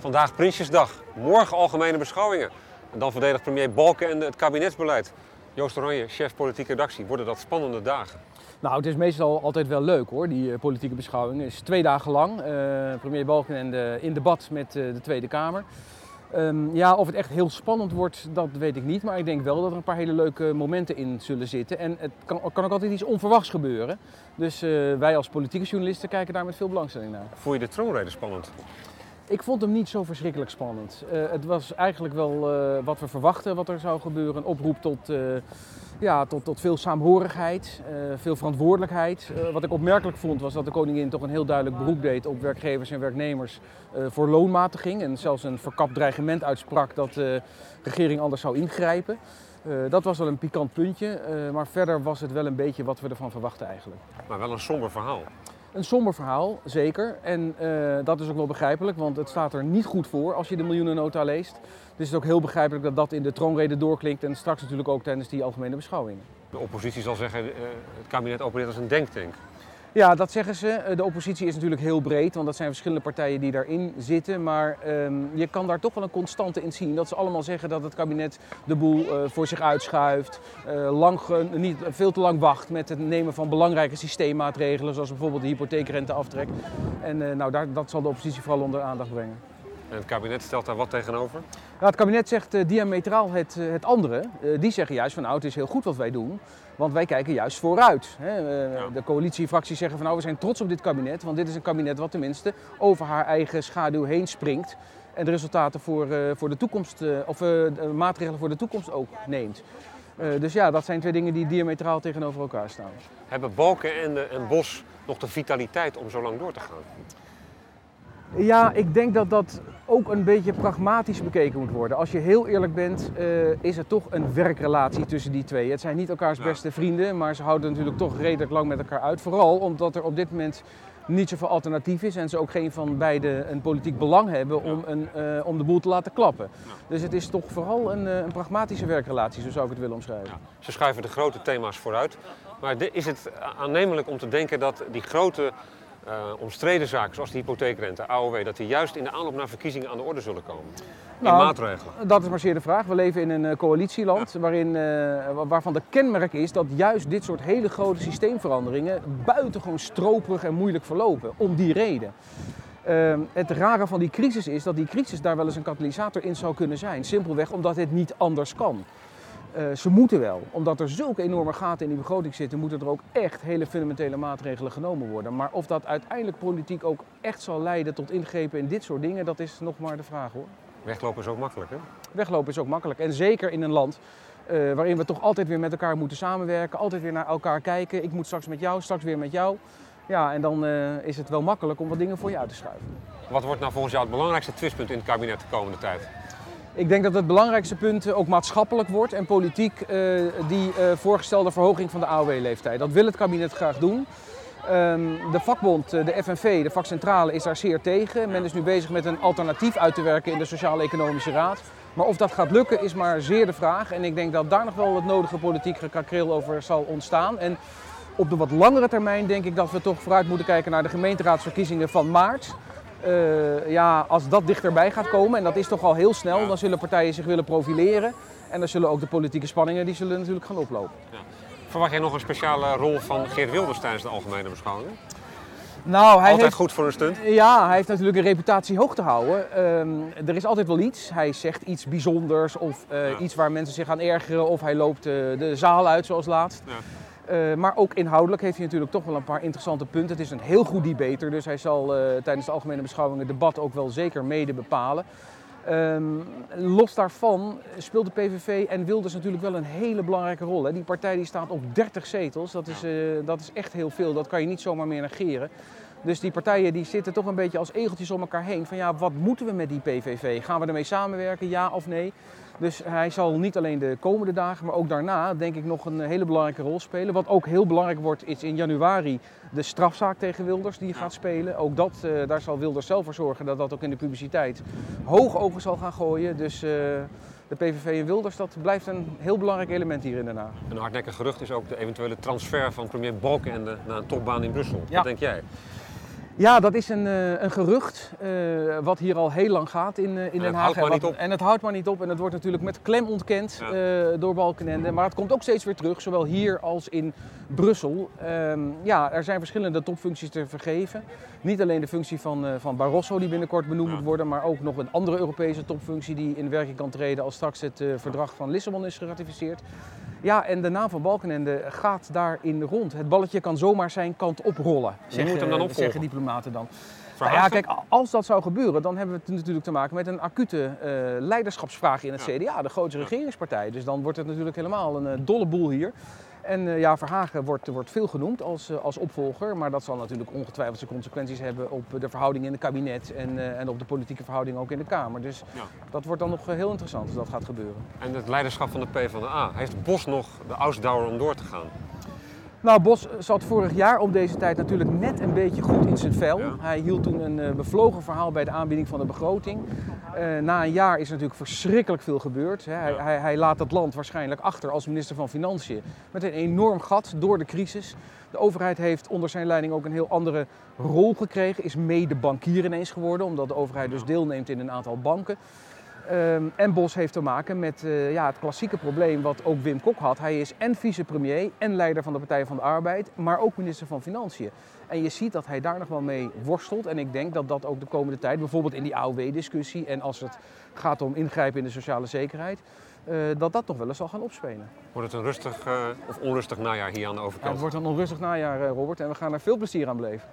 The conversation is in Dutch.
Vandaag Prinsjesdag, morgen algemene beschouwingen. En dan verdedigt premier Balkenende het kabinetsbeleid. Joost Oranje, chef politieke redactie. Worden dat spannende dagen? Nou, het is meestal altijd wel leuk hoor, die eh, politieke beschouwing. Het is twee dagen lang. Eh, premier Balkenende in debat met eh, de Tweede Kamer. Ehm, ja, of het echt heel spannend wordt, dat weet ik niet. Maar ik denk wel dat er een paar hele leuke momenten in zullen zitten. En het kan, kan ook altijd iets onverwachts gebeuren. Dus wij als politieke journalisten kijken daar met veel belangstelling naar. Voel je de troonrede spannend? Ik vond hem niet zo verschrikkelijk spannend. Eh, het was eigenlijk wel eh, wat we verwachten wat er zou gebeuren. Een oproep tot, eh, ja, tot, tot veel saamhorigheid, veel verantwoordelijkheid. Wat ik opmerkelijk vond was dat de koningin toch een heel duidelijk beroep deed op werkgevers en werknemers voor loonmatiging. En zelfs een verkapt dreigement uitsprak dat de regering anders zou ingrijpen. Dat was wel een pikant puntje, maar verder was het wel een beetje wat we ervan verwachten eigenlijk. Maar wel een somber verhaal. Een somber verhaal, zeker. En eh, dat is ook wel begrijpelijk, want het staat er niet goed voor als je de miljoenennota leest. Dus het is ook heel begrijpelijk dat dat in de troonrede doorklinkt en straks natuurlijk ook tijdens die algemene beschouwingen. De oppositie zal zeggen, eh, het kabinet opereert als een denktank. Ja, dat zeggen ze. Eh, De oppositie is natuurlijk heel breed, want dat zijn verschillende partijen die daarin zitten. Maar ehm, je kan daar toch wel een constante in zien. Dat ze allemaal zeggen dat het kabinet de boel eh, voor zich uitschuift. eh, lang niet, veel te lang wacht met het nemen van belangrijke systeemmaatregelen, zoals bijvoorbeeld de hypotheekrenteaftrek. En nou, daar, dat zal de oppositie vooral onder aandacht brengen. En het kabinet stelt daar wat tegenover. Nou, het kabinet zegt eh, diametraal het, eh, het andere. Eh, die zeggen juist van nou, het is heel goed wat wij doen. Want wij kijken juist vooruit. Hè. Ja. De coalitiefracties zeggen van nou, we zijn trots op dit kabinet. Want dit is een kabinet wat tenminste over haar eigen schaduw heen springt. En de resultaten voor, voor de toekomst, of de maatregelen voor de toekomst ook neemt. Dus ja, dat zijn twee dingen die diametraal tegenover elkaar staan. Hebben Balkenende en Bos nog de vitaliteit om zo lang door te gaan? Ja, ik denk dat dat ook een beetje pragmatisch bekeken moet worden. Als je heel eerlijk bent, eh, is er toch een werkrelatie tussen die twee. Het zijn niet elkaars beste vrienden, maar ze houden natuurlijk toch redelijk lang met elkaar uit. Vooral omdat er op dit moment niet zoveel alternatief is en ze ook geen van beiden een politiek belang hebben om, een, eh, om de boel te laten klappen. Ja. Dus het is toch vooral een, eh, een pragmatische werkrelatie, zo zou ik het willen omschrijven. Ja. Ze schuiven de grote thema's vooruit. Maar is het aannemelijk om te denken dat die grote eh, omstreden zaken, zoals de hypotheekrente, AOW, dat die juist in de aanloop naar verkiezingen aan de orde zullen komen? In Nou, maatregelen. Dat is maar zeer de vraag. We leven in een eh, coalitieland waarin, eh, wa- waarvan de kenmerk is dat juist dit soort hele grote systeemveranderingen buitengewoon stroperig en moeilijk verlopen. Om die reden. Eh, het rare van die crisis is dat die crisis daar wel eens een katalysator in zou kunnen zijn. Simpelweg omdat het niet anders kan. Eh, ze moeten wel. Omdat er zulke enorme gaten in die begroting zitten, moeten er ook echt hele fundamentele maatregelen genomen worden. Maar of dat uiteindelijk politiek ook echt zal leiden tot ingrepen in dit soort dingen, dat is nog maar de vraag hoor. Weglopen is ook makkelijk, hè? Weglopen is ook makkelijk. En zeker in een land eh, waarin we toch altijd weer met elkaar moeten samenwerken, altijd weer naar elkaar kijken. Ik moet straks met jou, straks weer met jou. Ja, en dan eh, is het wel makkelijk om wat dingen voor je uit te schuiven. Wat wordt nou volgens jou het belangrijkste twistpunt in het kabinet de komende tijd? Ik denk dat het belangrijkste punt eh, ook maatschappelijk wordt en politiek eh, die eh, voorgestelde verhoging van de AOW-leeftijd. Dat wil het kabinet graag doen. Ehm, de vakbond, de FNV, de vakcentrale, is daar zeer tegen. Men is nu bezig met een alternatief uit te werken in de Sociaal-Economische Raad. Maar of dat gaat lukken is maar zeer de vraag. En ik denk dat daar nog wel het nodige politiek gekrakreel over zal ontstaan. En op de wat langere termijn denk ik dat we toch vooruit moeten kijken naar de gemeenteraadsverkiezingen van maart. Eh, ja, als dat dichterbij gaat komen, en dat is toch al heel snel, dan zullen partijen zich willen profileren. En dan zullen ook de politieke spanningen die zullen natuurlijk gaan oplopen. Verwacht jij nog een speciale rol van Geert Wilders tijdens de algemene beschouwingen? Nou, hij Altijd heeft, goed voor een stunt. Ja, hij heeft natuurlijk een reputatie hoog te houden. Ehm, er is altijd wel iets. Hij zegt iets bijzonders of eh, Ja. iets waar mensen zich aan ergeren. Of hij loopt eh, de zaal uit zoals laatst. Ja. Eh, maar ook inhoudelijk heeft hij natuurlijk toch wel een paar interessante punten. Het is een heel goed debater, dus hij zal eh, tijdens de algemene beschouwing het debat ook wel zeker mede bepalen. Ehm, los daarvan speelt de PVV en Wilders natuurlijk wel een hele belangrijke rol. Hè. Die partij die staat op 30 zetels, dat is, eh, dat is echt heel veel. Dat kan je niet zomaar meer negeren. Dus die partijen die zitten toch een beetje als egeltjes om elkaar heen. Van ja, wat moeten we met die PVV? Gaan we ermee samenwerken, ja of nee? Dus hij zal niet alleen de komende dagen, maar ook daarna denk ik nog een hele belangrijke rol spelen. Wat ook heel belangrijk wordt is in januari de strafzaak tegen Wilders die gaat spelen. Ook dat, eh, daar zal Wilders zelf voor zorgen dat dat ook in de publiciteit hoog ogen zal gaan gooien. Dus eh, de PVV en Wilders, dat blijft een heel belangrijk element hier in Den Haag. Een hardnekkig gerucht is ook de eventuele transfer van premier Balkenende naar een topbaan in Brussel. Ja. Wat denk jij? Ja, dat is een, uh, een gerucht uh, wat hier al heel lang gaat in, uh, in Den Haag. En, wat, en het houdt maar niet op en het wordt natuurlijk met klem ontkend ja. door Balkenende. Maar het komt ook steeds weer terug, zowel hier als in Brussel. Um, ja, er zijn verschillende topfuncties te vergeven. Niet alleen de functie van, van Barroso die binnenkort benoemd ja. moet worden, maar ook nog een andere Europese topfunctie die in werking kan treden als straks het verdrag van Lissabon is geratificeerd. Ja, en de naam van Balkenende gaat daarin rond. Het balletje kan zomaar zijn kant oprollen. Wie moet hem dan opvolgen? Zeggen diplomaten dan. Nou ja, kijk, als dat zou gebeuren, dan hebben we het natuurlijk te maken met een acute uh, leiderschapsvraag in het ja. CDA, de grootste regeringspartij. Dus dan wordt het natuurlijk helemaal een uh, dolle boel hier. En uh, ja, Verhagen wordt, wordt veel genoemd als, als opvolger, maar dat zal natuurlijk ongetwijfeld zijn consequenties hebben op de verhouding in het kabinet en, en op de politieke verhouding ook in de Kamer. Dus ja. dat wordt dan nog heel interessant als dat gaat gebeuren. En het leiderschap van de PvdA, heeft Bos nog de ausdauer om door te gaan? Nou, Bos zat vorig jaar om deze tijd natuurlijk net een beetje goed in zijn vel. Ja. Hij hield toen een uh, bevlogen verhaal bij de aanbieding van de begroting. Uh, na een jaar is er natuurlijk verschrikkelijk veel gebeurd. Hè. Hij, ja. hij, hij, laat het land waarschijnlijk achter als minister van Financiën. Met een enorm gat door de crisis. De overheid heeft onder zijn leiding ook een heel andere rol gekregen. Is mede bankier ineens geworden, omdat de overheid dus deelneemt in een aantal banken. Um, en Bos heeft te maken met uh, ja, het klassieke probleem wat ook Wim Kok had. Hij is en vicepremier en leider van de Partij van de Arbeid, maar ook minister van Financiën. En je ziet dat hij daar nog wel mee worstelt. En ik denk dat dat ook de komende tijd, bijvoorbeeld in die AOW-discussie en als het gaat om ingrijpen in de sociale zekerheid, uh, dat dat nog wel eens zal gaan opspelen. Wordt het een rustig uh, of onrustig najaar hier aan de overkant? Ja, het wordt een onrustig najaar, Robert, en we gaan er veel plezier aan beleven.